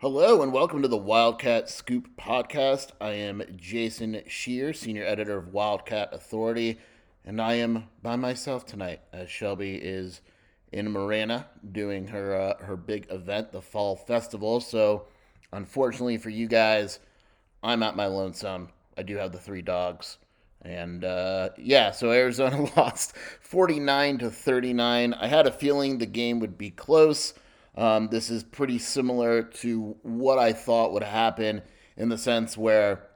Hello and welcome to the Wildcat Scoop podcast. I am Jason Scheer, senior editor of Wildcat Authority, and I am by myself tonight as Shelby is in Marana doing her uh, her big event, the Fall Festival. So, unfortunately for you guys, I'm at my lonesome. I do have the three dogs, and uh, yeah, so Arizona lost 49 to 39. I had a feeling the game would be close. Um, this is pretty similar to what I thought would happen in the sense where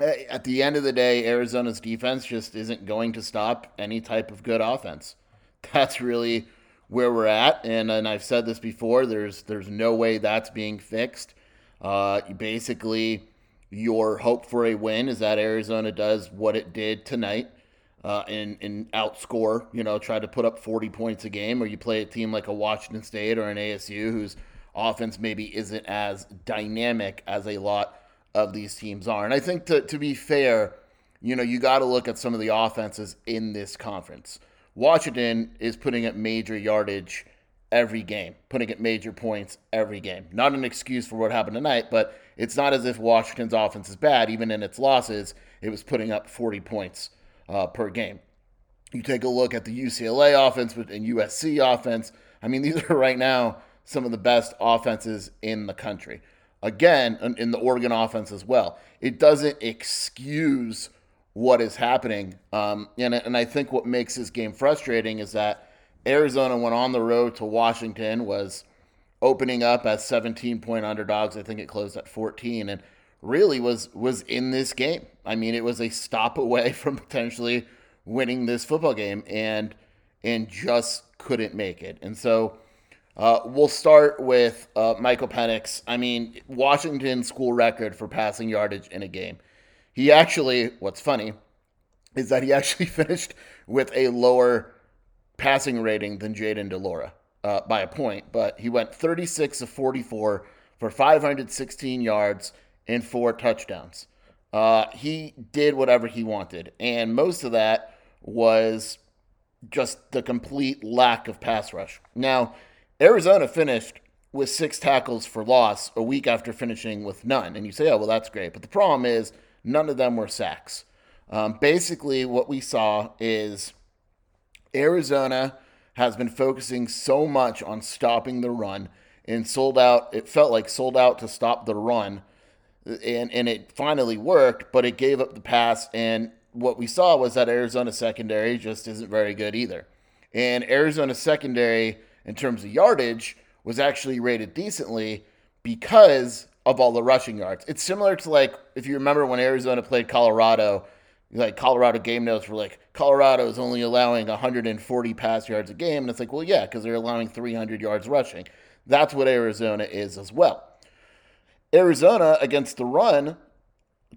eh, at the end of the day, Arizona's defense just isn't going to stop any type of good offense. That's really where we're at, and and I've said this before. There's there's no way that's being fixed. Uh, basically, your hope for a win is that Arizona does what it did tonight uh, and, and outscore, you know, try to put up 40 points a game, or you play a team like a Washington State or an ASU whose offense maybe isn't as dynamic as a lot of these teams are. And I think to, to be fair, you know, you got to look at some of the offenses in this conference. Washington is putting up major yardage every game, putting up major points every game. Not an excuse for what happened tonight, but it's not as if Washington's offense is bad. Even in its losses, it was putting up 40 points uh, per game. You take a look at the UCLA offense and USC offense. I mean, these are right now some of the best offenses in the country. Again, in the Oregon offense as well. It doesn't excuse what is happening. Um, and, and I think what makes this game frustrating is that Arizona went on the road to Washington, was opening up as 17 point underdogs. I think it closed at 14. And really was was in this game. I mean, it was a stop away from potentially winning this football game, and and just couldn't make it. And so uh, we'll start with uh, Michael Penix. I mean, Washington school record for passing yardage in a game. He actually, what's funny, is that he actually finished with a lower passing rating than Jayden de Laura uh, by a point, but he went 36 of 44 for 516 yards and four touchdowns. Uh, he did whatever he wanted, and most of that was just the complete lack of pass rush. Now, Arizona finished with six tackles for loss a week after finishing with none. And you say, oh, well, that's great. But the problem is, none of them were sacks. Um, basically, what we saw is Arizona has been focusing so much on stopping the run and sold out, it felt like sold out to stop the run and and it finally worked, but it gave up the pass. And what we saw was that Arizona secondary just isn't very good either. And Arizona secondary, in terms of yardage, was actually rated decently because of all the rushing yards. It's similar to like if you remember when Arizona played Colorado, like Colorado game notes were like Colorado is only allowing 140 pass yards a game, and it's like, well, yeah, because they're allowing 300 yards rushing. That's what Arizona is as well. Arizona against the run,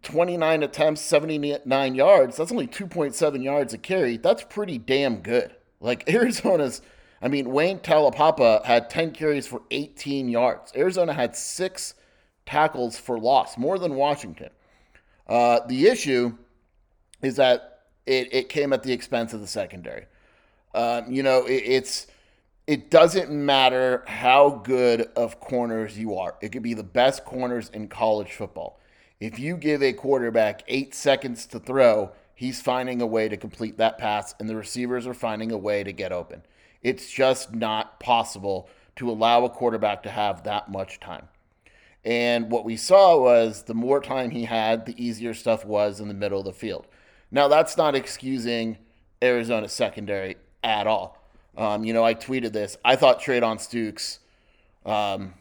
29 attempts, 79 yards. That's only 2.7 yards a carry. That's pretty damn good. Like Arizona's, I mean, Wayne Taulapapa had 10 carries for 18 yards. Arizona had six tackles for loss, more than Washington. Uh, the issue is that it, it came at the expense of the secondary. Uh, you know, it, it's it doesn't matter how good of corners you are. It could be the best corners in college football. If you give a quarterback eight seconds to throw, he's finding a way to complete that pass, and the receivers are finding a way to get open. It's just not possible to allow a quarterback to have that much time. And what we saw was the more time he had, the easier stuff was in the middle of the field. Now, that's not excusing Arizona secondary at all. Um, you know, I tweeted this. I thought Treydan Stukes, um,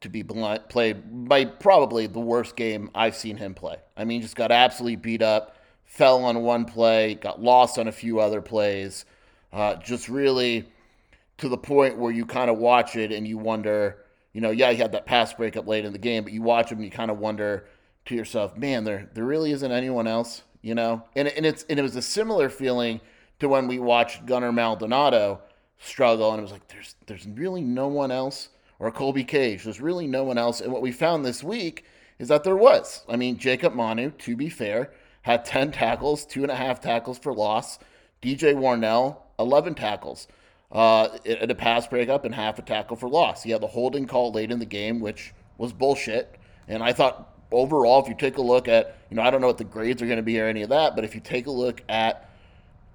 to be blunt, played by probably the worst game I've seen him play. I mean, just got absolutely beat up, fell on one play, got lost on a few other plays. Uh, just really to the point where you kind of watch it and you wonder, you know, yeah, he had that pass breakup late in the game, but you watch him and you kind of wonder to yourself, man, there there really isn't anyone else, you know? And, and it's and it was a similar feeling to when we watched Gunnar Maldonado struggle and it was like there's there's really no one else or Colby Cage. There's really no one else. And what we found this week is that there was. I mean, Jacob Manu, to be fair, had 10 tackles, two and a half tackles for loss. DJ Warnell, 11 tackles uh, in a pass breakup and half a tackle for loss. He had the holding call late in the game, which was bullshit. And I thought overall, if you take a look at, you know, I don't know what the grades are going to be or any of that, but if you take a look at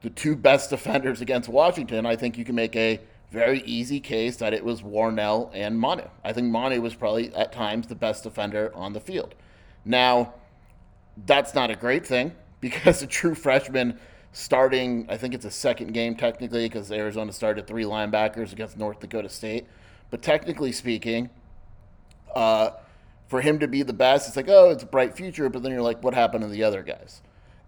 the two best defenders against Washington, I think you can make a very easy case that it was Warnell and Manu. I think Manu was probably at times the best defender on the field. Now, that's not a great thing because a true freshman starting, I think it's a second game technically because Arizona started three linebackers against North Dakota State. But technically speaking, uh, for him to be the best, it's like, oh, it's a bright future. But then you're like, what happened to the other guys?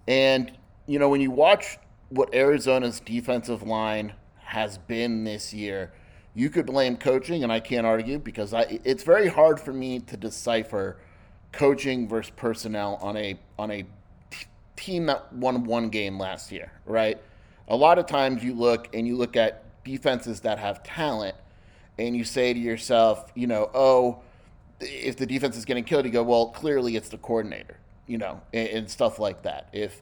And, you know, when you watch what Arizona's defensive line has been this year, you could blame coaching, and I can't argue because I, it's very hard for me to decipher coaching versus personnel on a on a team that won one game last year, right? A lot of times you look and you look at defenses that have talent and you say to yourself, you know, oh, if the defense is getting killed, you go, well, clearly it's the coordinator, you know, and, and stuff like that. If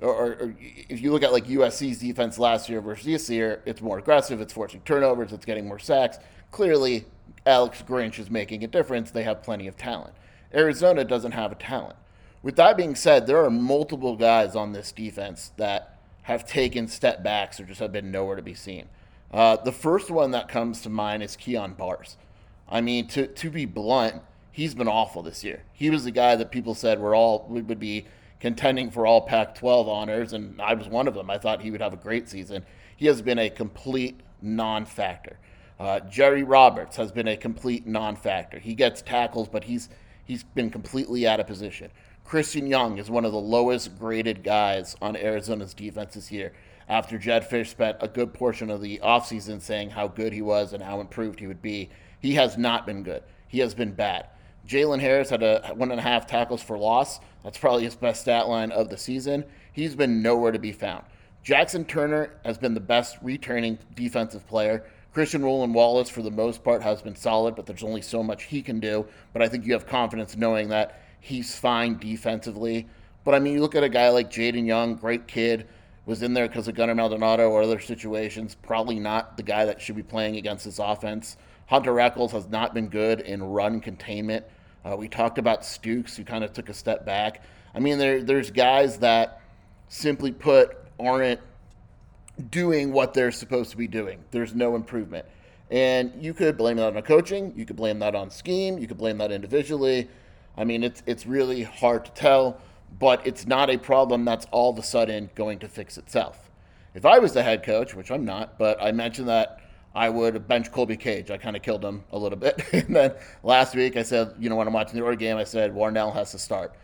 or, or, if you look at like USC's defense last year versus this year, it's more aggressive, it's forcing turnovers, it's getting more sacks. Clearly, Alex Grinch is making a difference. They have plenty of talent. Arizona doesn't have a talent. With that being said, there are multiple guys on this defense that have taken step backs or just have been nowhere to be seen. Uh, the first one that comes to mind is Kyon Barrs. I mean, to, to be blunt, he's been awful this year. He was the guy that people said we're all would be contending for all Pac-12 honors, and I was one of them. I thought he would have a great season. He has been a complete non-factor. Uh, Jerry Roberts has been a complete non-factor. He gets tackles, but he's he's been completely out of position. Christian Young is one of the lowest graded guys on Arizona's defense this year after Jedd Fisch spent a good portion of the offseason saying how good he was and how improved he would be. He has not been good. He has been bad. Jalen Harris had a one and a half tackles for loss. That's probably his best stat line of the season. He's been nowhere to be found. Jaxen Turner has been the best returning defensive player. Christian Roland Wallace, for the most part, has been solid, but there's only so much he can do. But I think you have confidence knowing that he's fine defensively. But I mean, you look at a guy like Jaden Young, great kid, was in there because of Gunnar Maldonado or other situations. Probably not the guy that should be playing against this offense. Hunter Echols has not been good in run containment. Uh, we talked about Stukes, who kind of took a step back. I mean, there, there's guys that simply put aren't doing what they're supposed to be doing. There's no improvement. And you could blame that on coaching, you could blame that on scheme, you could blame that individually. I mean, it's it's really hard to tell, but it's not a problem that's all of a sudden going to fix itself. If I was the head coach, which I'm not, but I mentioned that I would bench Colby Cage. I kind of killed him a little bit. and then last week I said, you know, when I'm watching the Oregon game, I said Warnell has to start.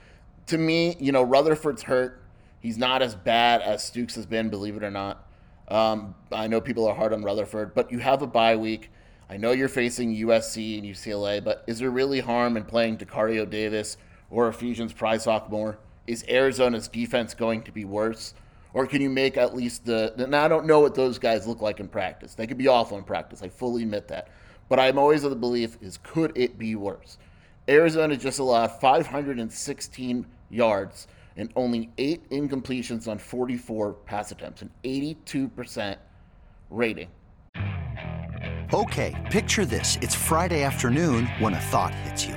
To me, you know, Rutherford's hurt. He's not as bad as Stukes has been, believe it or not. Um, I know people are hard on Rutherford, but you have a bye week. I know you're facing USC and UCLA, but is there really harm in playing Tacario Davis or Ephesians Prysock more? Is Arizona's defense going to be worse? Or can you make at least the. Now, I don't know what those guys look like in practice. They could be awful in practice. I fully admit that. But I'm always of the belief is could it be worse? Arizona just allowed 516 yards and only eight incompletions on 44 pass attempts, an 82% rating. Okay, picture this. It's Friday afternoon when a thought hits you.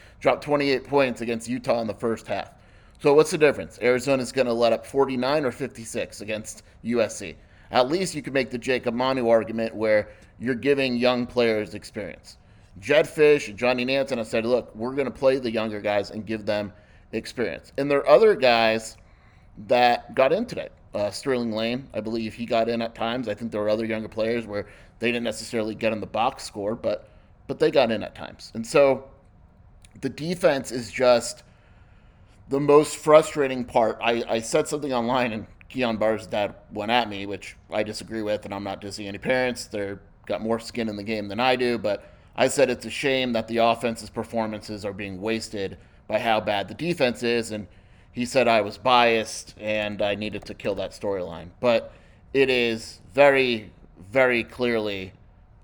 drop 28 points against Utah in the first half. So what's the difference? Arizona's going to let up 49 or 56 against USC. At least you could make the Jacob Manu argument where you're giving young players experience. Jedd Fisch, Johnny Nansen have said, look, we're going to play the younger guys and give them experience. And there are other guys that got in today. Uh, Sterling Lane, I believe he got in at times. I think there were other younger players where they didn't necessarily get in the box score, but but they got in at times. And so the defense is just the most frustrating part. I, I said something online and Kyon Barrs' dad went at me, which I disagree with, and I'm not dissing any parents. They're got more skin in the game than I do, but I said it's a shame that the offense's performances are being wasted by how bad the defense is, and he said I was biased and I needed to kill that storyline. But it is very, very clearly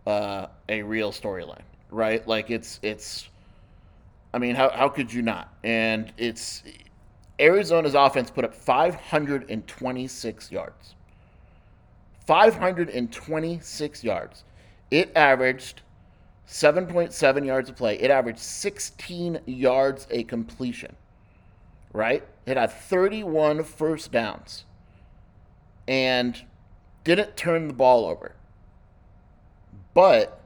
uh, a real storyline, right? Like it's it's. I mean, how how could you not? And it's Arizona's offense put up 526 yards. 526 yards. It averaged 7.7 yards of play. It averaged 16 yards a completion, right? It had 31 first downs and didn't turn the ball over, but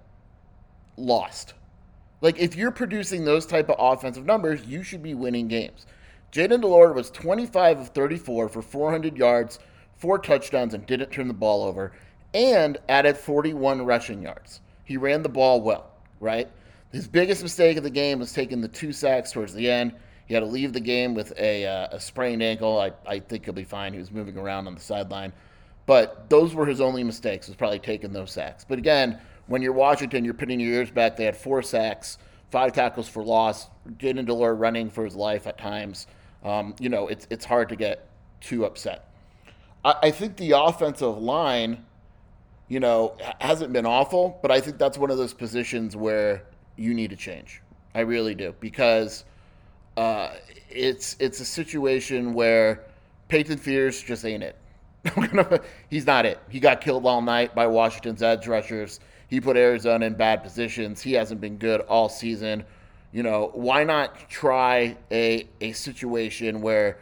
lost. Like, if you're producing those type of offensive numbers, you should be winning games. Jayden de Laura was 25 of 34 for 400 yards, four touchdowns, and didn't turn the ball over, and added 41 rushing yards. He ran the ball well right? His biggest mistake of the game was taking the two sacks towards the end. He had to leave the game with a, uh, a sprained ankle. I, I think he'll be fine. He was moving around on the sideline. But those were his only mistakes, was probably taking those sacks. But again, when you're Washington, you're putting your ears back. They had four sacks, five tackles for loss. Jayden de Laura running for his life at times. Um, you know, it's, it's hard to get too upset. I, I think the offensive line you know, hasn't been awful, but I think that's one of those positions where you need to change. I really do because uh, it's it's a situation where Paiton Fears just ain't it. He's not it. He got killed all night by Washington's edge rushers. He put Arizona in bad positions. He hasn't been good all season. You know, why not try a a situation where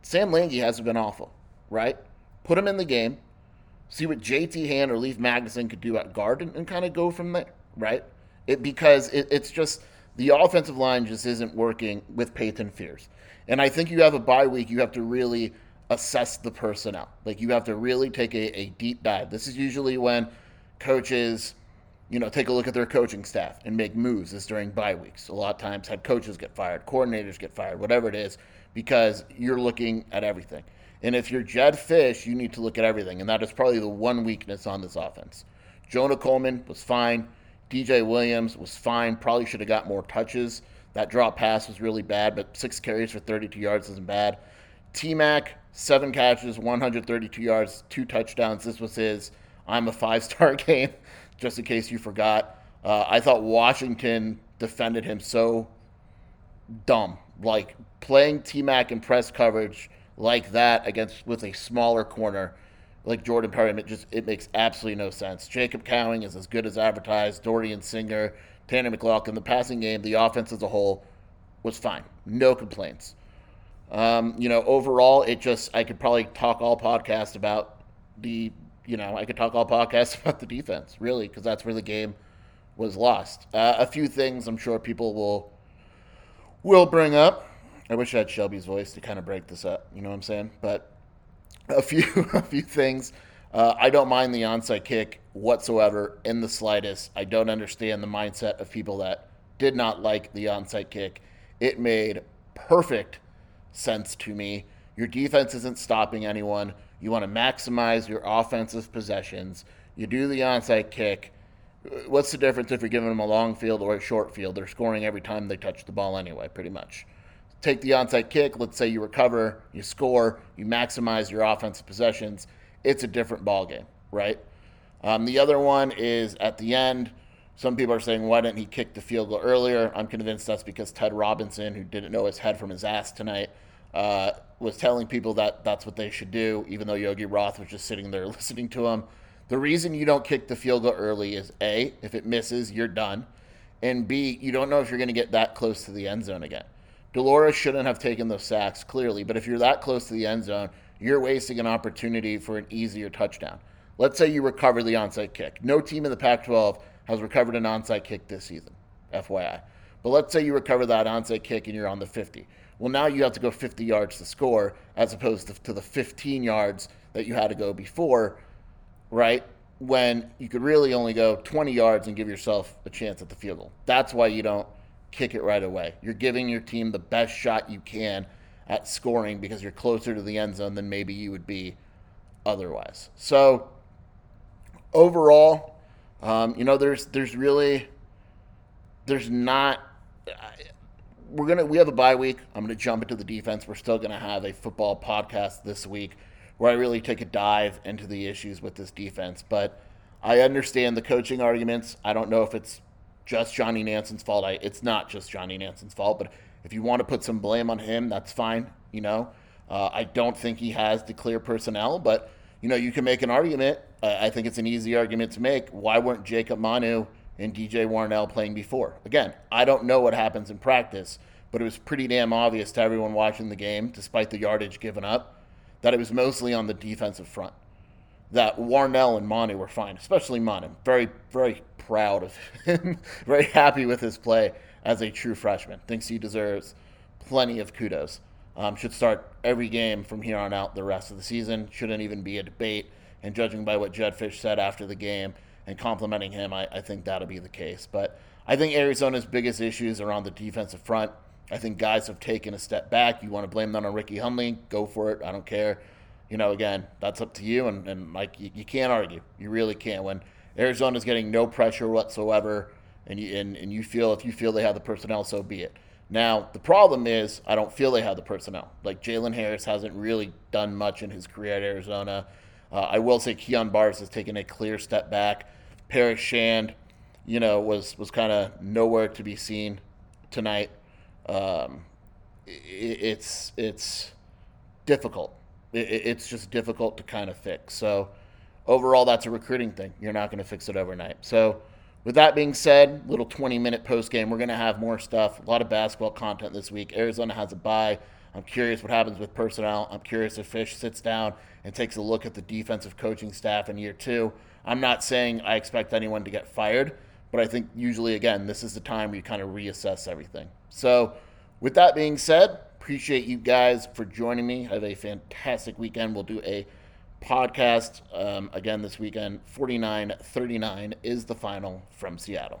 Sam Langi hasn't been awful, right? Put him in the game see what JT Hand or Leaf Magnuson could do at guard and, and kind of go from there, right? It because it, it's just the offensive line just isn't working with Paiton Fears. And I think you have a bye week, you have to really assess the personnel. Like you have to really take a, a deep dive. This is usually when coaches, you know, take a look at their coaching staff and make moves is during bye weeks. A lot of times head coaches get fired, coordinators get fired, whatever it is, because you're looking at everything. And if you're Jedd Fisch, you need to look at everything. And that is probably the one weakness on this offense. Jonah Coleman was fine. DJ Williams was fine. Probably should have got more touches. That drop pass was really bad, but six carries for 32 yards isn't bad. T Mac, seven catches, 132 yards, two touchdowns. This was his I'm a five star game, just in case you forgot. Uh, I thought Washington defended him so dumb. Like playing T Mac in press coverage like that against with a smaller corner like Jordan Perry, it just it makes absolutely no sense. Jacob Cowing is as good as advertised. Dorian Singer, Tanner McLachlan. The passing game, the offense as a whole, was fine. No complaints. Um, you know, overall, it just I could probably talk all podcast about the you know I could talk all podcast about the defense really because that's where the game was lost. Uh, a few things I'm sure people will will bring up. I wish I had Shelby's voice to kind of break this up. You know what I'm saying? But a few a few things. Uh, I don't mind the onside kick whatsoever in the slightest. I don't understand the mindset of people that did not like the onside kick. It made perfect sense to me. Your defense isn't stopping anyone. You want to maximize your offensive possessions. You do the onside kick. What's the difference if you're giving them a long field or a short field? They're scoring every time they touch the ball anyway, pretty much. Take the onside kick. Let's say you recover, you score, you maximize your offensive possessions. It's a different ball game, right? Um, the other one is at the end. Some people are saying, why didn't he kick the field goal earlier? I'm convinced that's because Ted Robinson, who didn't know his head from his ass tonight, uh, was telling people that that's what they should do, even though Yogi Roth was just sitting there listening to him. The reason you don't kick the field goal early is A, if it misses, you're done. And B, you don't know if you're going to get that close to the end zone again. Laura shouldn't have taken those sacks, clearly, but if you're that close to the end zone, you're wasting an opportunity for an easier touchdown. Let's say you recover the onside kick. No team in the Pac 12 has recovered an onside kick this season, FYI. But let's say you recover that onside kick and you're on the 50. Well, now you have to go 50 yards to score as opposed to, to the 15 yards that you had to go before right? When you could really only go 20 yards and give yourself a chance at the field goal. That's why you don't kick it right away. You're giving your team the best shot you can at scoring because you're closer to the end zone than maybe you would be otherwise. So overall, um, you know, there's there's really there's not. We're gonna we have a bye week. I'm gonna jump into the defense. We're still gonna have a football podcast this week where I really take a dive into the issues with this defense. But I understand the coaching arguments. I don't know if it's just Johnny Nansen's fault. I, it's not just Johnny Nansen's fault, but if you want to put some blame on him, that's fine. You know, uh, I don't think he has the clear personnel, but you know, you can make an argument. Uh, I think it's an easy argument to make. Why weren't Jacob Manu and DJ Warnell playing before? Again, I don't know what happens in practice, but it was pretty damn obvious to everyone watching the game, despite the yardage given up, that it was mostly on the defensive front. That Warnell and Manu were fine, especially Manu. Very, very proud of him. very happy with his play as a true freshman. Thinks he deserves plenty of kudos. Um, should start every game from here on out the rest of the season. Shouldn't even be a debate. And judging by what Jedd Fisch said after the game and complimenting him, I, I think that'll be the case. But I think Arizona's biggest issues are on the defensive front. I think guys have taken a step back. You want to blame that on Ricky Hunley? Go for it. I don't care. You know, again, that's up to you. And, and like, you, you can't argue. You really can't. When Arizona's getting no pressure whatsoever, and you, and, and you feel if you feel they have the personnel, so be it. Now, the problem is, I don't feel they have the personnel. Like, Jalen Harris hasn't really done much in his career at Arizona. Uh, I will say Kyon Barrs has taken a clear step back. Paris Shand, you know, was, was kind of nowhere to be seen tonight um, it, it's it's difficult. It, it's just difficult to kind of fix. So overall, that's a recruiting thing. You're not going to fix it overnight. So with that being said, little 20 minute post game. We're going to have more stuff. A lot of basketball content this week. Arizona has a bye. I'm curious what happens with personnel. I'm curious if Fisch sits down and takes a look at the defensive coaching staff in year two. I'm not saying I expect anyone to get fired, but I think usually, again, this is the time where you kind of reassess everything. So, with that being said, appreciate you guys for joining me. Have a fantastic weekend. We'll do a podcast um, again this weekend. 49 39 is the final from Seattle.